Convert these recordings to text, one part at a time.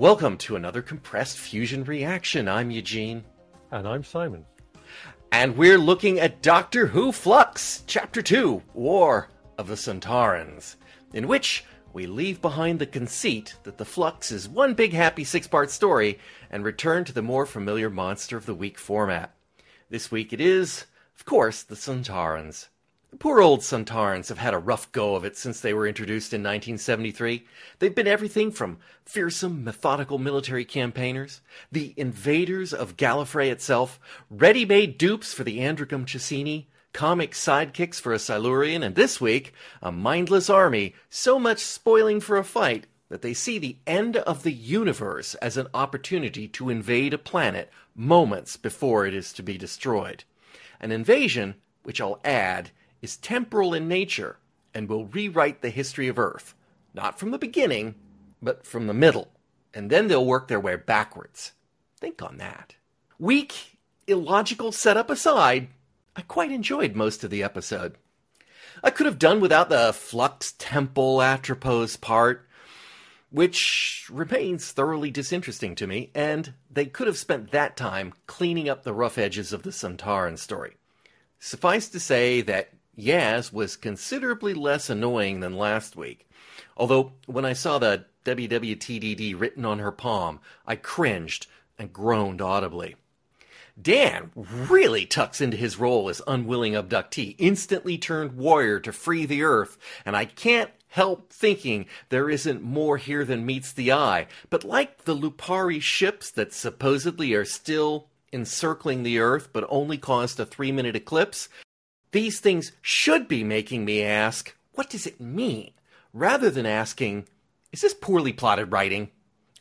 Welcome to another compressed fusion reaction. I'm Eugene. And I'm Simon. And we're looking at Doctor Who Flux, Chapter 2 War of the Sontarans, in which we leave behind the conceit that the Flux is one big happy six part story and return to the more familiar Monster of the Week format. This week it is, of course, the Sontarans. Poor old Sontarans have had a rough go of it since they were introduced in 1973. They've been everything from fearsome, methodical military campaigners, the invaders of Gallifrey itself, ready made dupes for the Androgum Chessene, comic sidekicks for a Silurian, and this week, a mindless army, so much spoiling for a fight that they see the end of the universe as an opportunity to invade a planet moments before it is to be destroyed. An invasion, which I'll add, is temporal in nature and will rewrite the history of Earth, not from the beginning, but from the middle, and then they'll work their way backwards. Think on that. Weak, illogical setup aside, I quite enjoyed most of the episode. I could have done without the Flux Temple Atropos part, which remains thoroughly disinteresting to me, and they could have spent that time cleaning up the rough edges of the Sontaran story. Suffice to say that Yaz was considerably less annoying than last week. Although, when I saw the WWTDD written on her palm, I cringed and groaned audibly. Dan really tucks into his role as unwilling abductee, instantly turned warrior to free the Earth, and I can't help thinking there isn't more here than meets the eye. But like the Lupari ships that supposedly are still encircling the Earth but only caused a three minute eclipse, these things should be making me ask, what does it mean? Rather than asking, is this poorly plotted writing?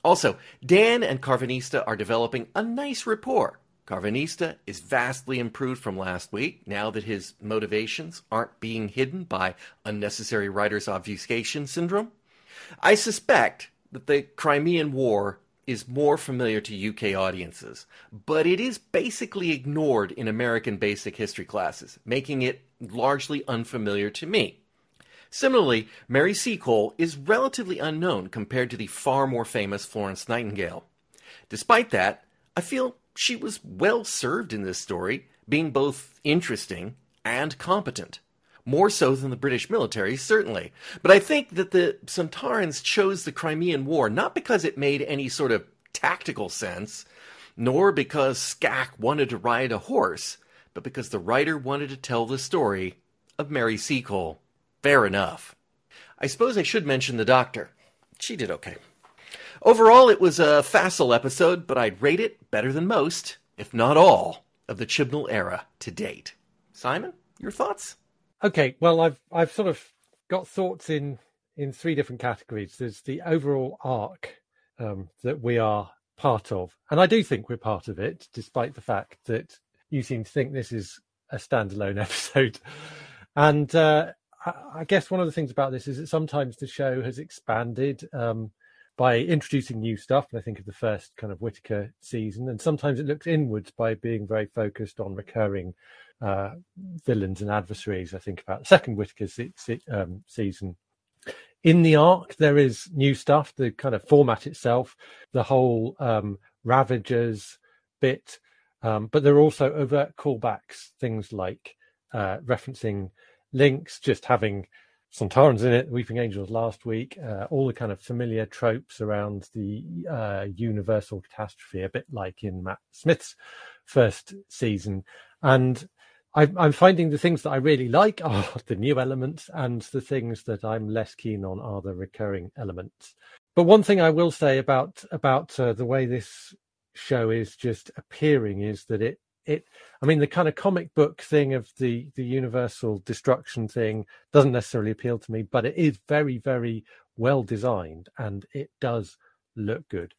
Also, Dan and Karvanista are developing a nice rapport. Karvanista is vastly improved from last week now that his motivations aren't being hidden by unnecessary writer's obfuscation syndrome. I suspect that the Crimean War is more familiar to UK audiences, but it is basically ignored in American basic history classes, making it largely unfamiliar to me. Similarly, Mary Seacole is relatively unknown compared to the far more famous Florence Nightingale. Despite that, I feel she was well served in this story, being both interesting and competent more so than the British military, certainly. But I think that the Sontarans chose the Crimean War not because it made any sort of tactical sense, nor because Skaak wanted to ride a horse, but because the writer wanted to tell the story of Mary Seacole. Fair enough. I suppose I should mention the doctor. She did okay. Overall, it was a facile episode, but I'd rate it better than most, if not all, of the Chibnall era to date. Simon, your thoughts? Okay, well, I've I've sort of got thoughts in in three different categories. There's the overall arc um, that we are part of, and I do think we're part of it, despite the fact that you seem to think this is a standalone episode. And uh, I, guess one of the things about this is that sometimes the show has expanded um, by introducing new stuff. And I think of the first kind of Whittaker season, and sometimes it looks inwards by being very focused on recurring uh, villains and adversaries. I think about the second Whittaker se- se- um, season. In the arc, there is new stuff. The kind of format itself, the whole um, Ravagers bit, um, but there are also overt callbacks, things like uh, referencing Linx, just having Sontarans in it, Weeping Angels last week, uh, all the kind of familiar tropes around the uh, universal catastrophe, a bit like in Matt Smith's first season. And I'm finding the things that I really like are the new elements, and the things that I'm less keen on are the recurring elements. But one thing I will say about about uh, the way this show is just appearing is that it it I mean the kind of comic book thing of the the universal destruction thing doesn't necessarily appeal to me, but it is very very well designed and it does look good.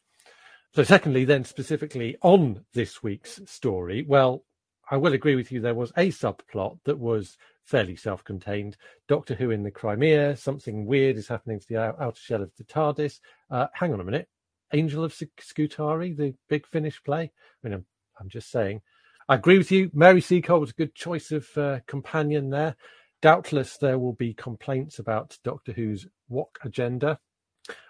So secondly, then specifically on this week's story, well, I will agree with you. There was a subplot that was fairly self-contained. Doctor Who in the Crimea. Something weird is happening to the outer shell of the TARDIS. Uh, hang on a minute. Angel of Scutari, the Big Finish play. I mean, I'm, I'm, just saying. I agree with you. Mary Seacole was a good choice of uh, companion there. Doubtless, there will be complaints about Doctor Who's Wok agenda.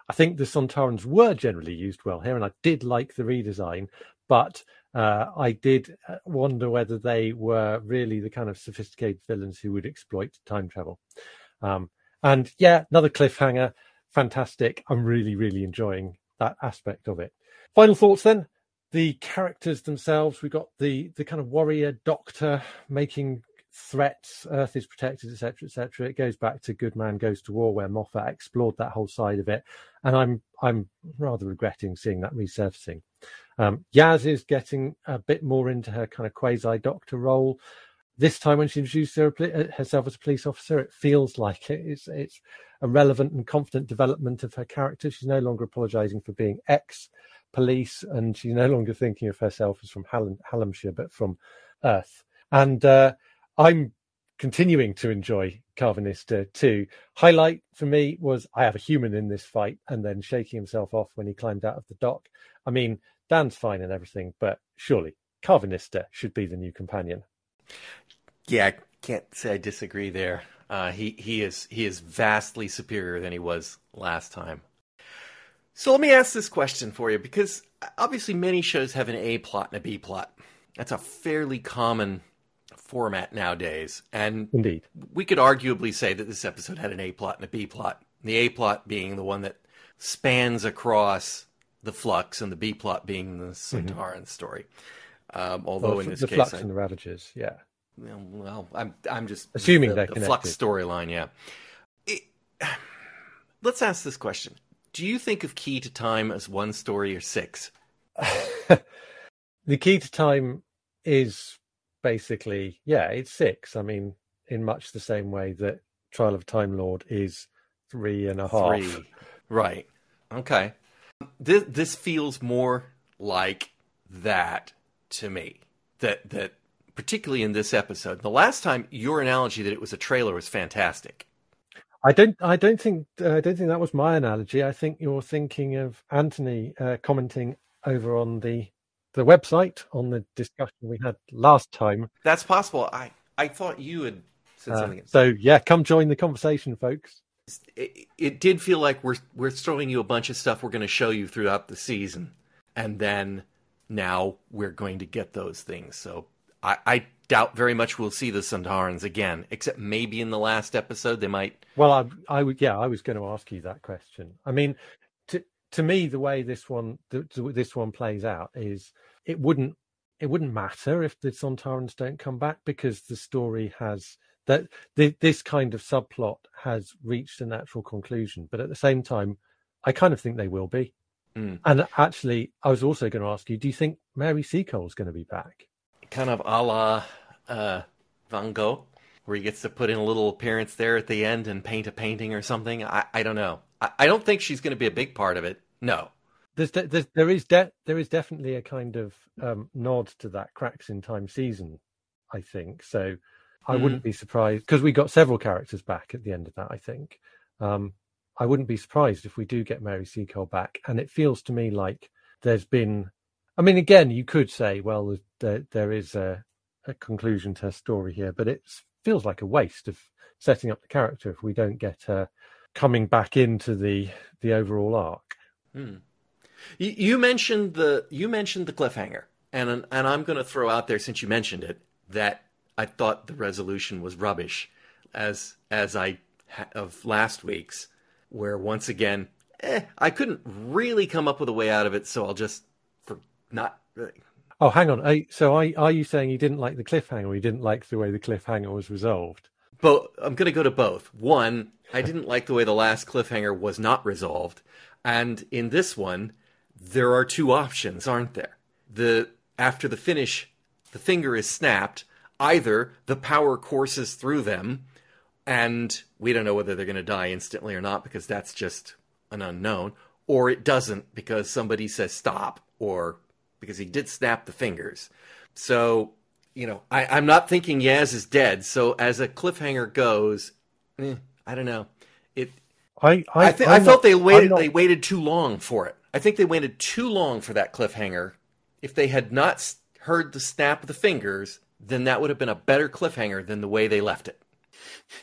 I think the Sontarans were generally used well here, and I did like the redesign, but uh, I did uh, wonder whether they were really the kind of sophisticated villains who would exploit time travel. Um, and yeah, another cliffhanger, fantastic. I'm really, really enjoying that aspect of it. Final thoughts then. The characters themselves, we got the the kind of warrior doctor making threats, Earth is protected, etc., etc. It goes back to Good Man Goes to War, where Moffat explored that whole side of it, and I'm I'm rather regretting seeing that resurfacing. Um, Yaz is getting a bit more into her kind of quasi doctor role. This time, when she introduced herself as a police officer, it feels like it. it's it's a relevant and confident development of her character. She's no longer apologising for being ex police, and she's no longer thinking of herself as from Hallam, Hallamshire, but from Earth. And uh, I'm continuing to enjoy Karvanista too. Highlight for me was I have a human in this fight and then shaking himself off when he climbed out of the dock. I mean, Dan's fine and everything, but surely Karvanista should be the new companion. Yeah, I can't say I disagree there. Uh, he he is he is vastly superior than he was last time. So let me ask this question for you because obviously many shows have an A plot and a B plot. That's a fairly common format nowadays. And indeed, we could arguably say that this episode had an A plot and a B plot. The A plot being the one that spans across the flux, and the B plot being the Sontaran mm-hmm. story. Um, although well, in this the case, flux I, and the Ravagers, yeah. Well, I'm I'm just assuming the, the flux storyline. Yeah. It, let's ask this question: Do you think of Key to Time as one story or six? the Key to Time is basically, yeah, it's six. I mean, in much the same way that Trial of Time Lord is three and a half. Three. Right. Okay. This this feels more like that to me. That that particularly in this episode. The last time your analogy that it was a trailer was fantastic. I don't. I don't think. Uh, I don't think that was my analogy. I think you're thinking of Anthony uh, commenting over on the the website on the discussion we had last time. That's possible. I I thought you had said uh, something. So yeah, come join the conversation, folks. It, it did feel like we're we're throwing you a bunch of stuff we're going to show you throughout the season, and then now we're going to get those things. So I, I doubt very much we'll see the Sontarans again, except maybe in the last episode they might. Well, I, I would, yeah, I was going to ask you that question. I mean, to me, the way this one this one plays out is it wouldn't it wouldn't matter if the Sontarans don't come back because the story has that this kind of subplot has reached a natural conclusion. But at the same time, I kind of think they will be. Mm. And actually, I was also going to ask you: Do you think Mary Seacole is going to be back? Kind of a la uh, Van Gogh, where he gets to put in a little appearance there at the end and paint a painting or something. I, I don't know. I, I don't think she's going to be a big part of it. No. There's, de- there's there is de- there is definitely a kind of um, nod to that cracks in time season, I think. So I mm. wouldn't be surprised because we got several characters back at the end of that. I think um, I wouldn't be surprised if we do get Mary Seacole back, and it feels to me like there's been. I mean, again, you could say, well, there, there is a, a conclusion to her story here, but it feels like a waste of setting up the character if we don't get her coming back into the the overall arc. Hmm. You, you, mentioned the you mentioned the cliffhanger, and and I'm going to throw out there since you mentioned it that I thought the resolution was rubbish, as as I of last week's, where once again, eh, I couldn't really come up with a way out of it, so I'll just for not. Oh, hang on. So are, are you saying you didn't like the cliffhanger? Or you didn't like the way the cliffhanger was resolved? But I'm going to go to both. One, I didn't like the way the last cliffhanger was not resolved, and in this one, there are two options, aren't there? The after the finish, the finger is snapped. Either the power courses through them, and we don't know whether they're going to die instantly or not because that's just an unknown, or it doesn't because somebody says stop, or because he did snap the fingers. So you know, I, am not thinking Yaz is dead. So as a cliffhanger goes, eh, I don't know. It. I I, I, th- I felt not, they waited. Not... They waited too long for it. I think they waited too long for that cliffhanger. If they had not heard the snap of the fingers, then that would have been a better cliffhanger than the way they left it.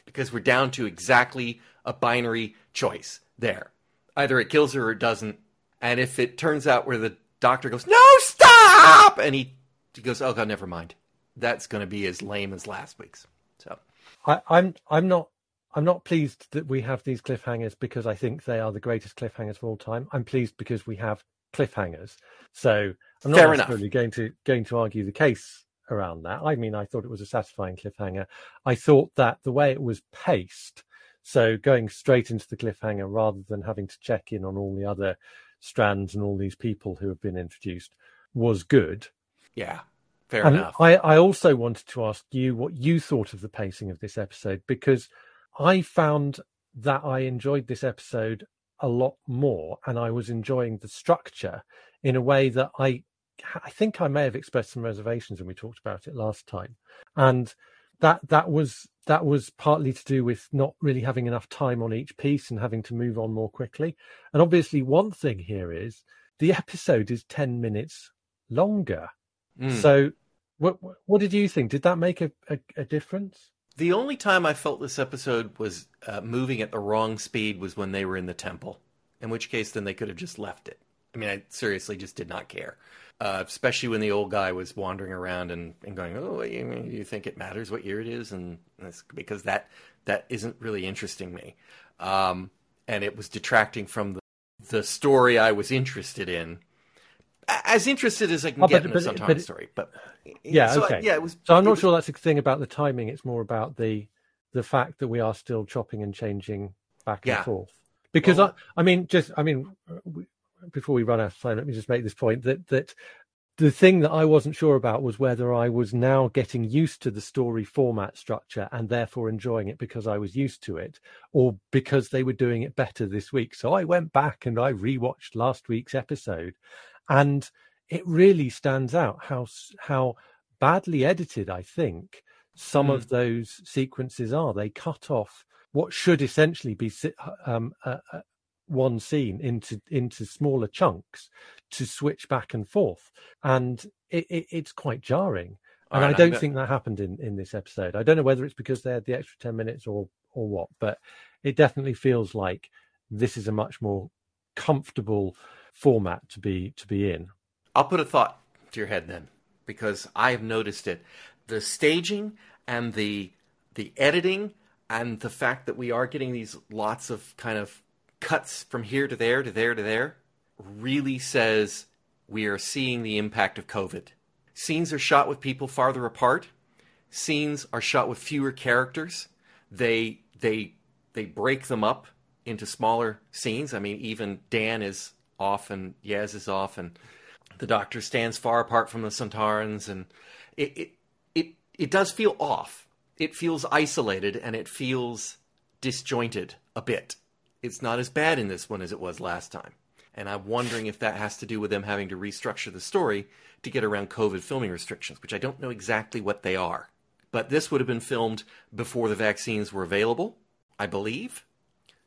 Because we're down to exactly a binary choice there. Either it kills her or it doesn't. And if it turns out where the doctor goes, "No, stop!" and he he goes, "Oh god, never mind." That's going to be as lame as last week's. So I, I'm I'm not I'm not pleased that we have these cliffhangers because I think they are the greatest cliffhangers of all time. I'm pleased because we have cliffhangers. So I'm not Fair necessarily enough. going to going to argue the case around that. I mean, I thought it was a satisfying cliffhanger. I thought that the way it was paced, so going straight into the cliffhanger rather than having to check in on all the other strands and all these people who have been introduced, was good. yeah, fair And enough. I, I also wanted to ask you what you thought of the pacing of this episode because I found that I enjoyed this episode a lot more and I was enjoying the structure in a way that I I think I may have expressed some reservations when we talked about it last time. And that that was that was partly to do with not really having enough time on each piece and having to move on more quickly. And obviously one thing here is the episode is 10 minutes longer. Mm. So, what what did you think? Did that make a, a, a difference? The only time I felt this episode was uh, moving at the wrong speed was when they were in the temple. In which case, then they could have just left it. I mean, I seriously just did not care. Uh, especially when the old guy was wandering around and, and going, "Oh, you, you think it matters what year it is?" And that's because that that isn't really interesting me. Um, and it was detracting from the the story I was interested in. A- As interested as I can Oh, get but- in but- but- story, but Yeah, so, okay. yeah, it was. So I'm not was- sure that's the thing about the timing. It's more about the the fact that we are still chopping and changing back and Yeah. forth. Because Well- I, I mean, just I mean, before we run out of time, let me just make this point that that the thing that I wasn't sure about was whether I was now getting used to the story format structure and therefore enjoying it because I was used to it, or because they were doing it better this week. So I went back and I rewatched last week's episode, and it really stands out how how badly edited I think some Hmm. of those sequences are. They cut off what should essentially be um, uh, uh, one scene into into smaller chunks to switch back and forth, and it, it, it's quite jarring. And right, I don't think that happened in, in this episode. I don't know whether it's because they had the extra ten minutes or or what, but it definitely feels like this is a much more comfortable format to be to be in. I'll put a thought to your head then, because I have noticed it. The staging and the the editing and the fact that we are getting these lots of kind of cuts from here to there to there to there really says we are seeing the impact of COVID. Scenes are shot with people farther apart. Scenes are shot with fewer characters. They they they break them up into smaller scenes. I mean, even Dan is off and Yaz is off, and the Doctor stands far apart from the Sontarans, and it it it, it does feel off. It feels isolated and it feels disjointed a bit. It's not as bad in this one as it was last time. And I'm wondering if that has to do with them having to restructure the story to get around COVID filming restrictions, which I don't know exactly what they are. But this would have been filmed before the vaccines were available, I believe.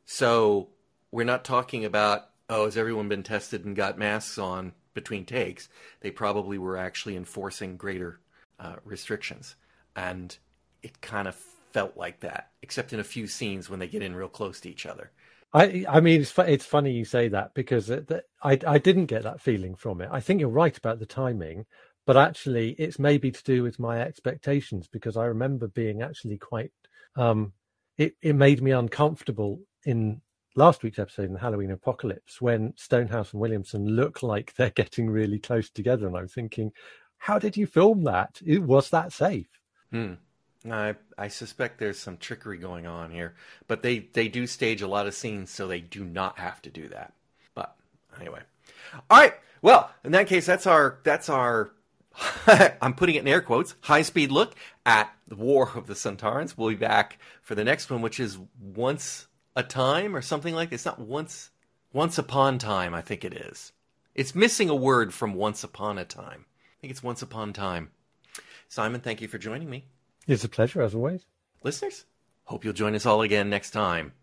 So we're not talking about, oh, has everyone been tested and got masks on between takes? They probably were actually enforcing greater uh, restrictions. And it kind of felt like that, except in a few scenes when they get in real close to each other. I I mean it's fu- it's funny you say that because it, that, I I didn't get that feeling from it. I think you're right about the timing, but actually it's maybe to do with my expectations because I remember being actually quite um it it made me uncomfortable in last week's episode in the Halloween Apocalypse when Stonehouse and Williamson look like they're getting really close together and I'm thinking how did you film that? It, was that safe? Hmm. I I suspect there's some trickery going on here, but they they do stage a lot of scenes, so they do not have to do that. But anyway, all right. Well, in that case, that's our that's our. I'm putting it in air quotes. High speed look at the War of the Sontarans. We'll be back for the next one, which is once a time or something like this. Not once once upon time. I think it is. It's missing a word from once upon a time. I think it's once upon time. Simon, thank you for joining me. It's a pleasure as always. Listeners, hope you'll join us all again next time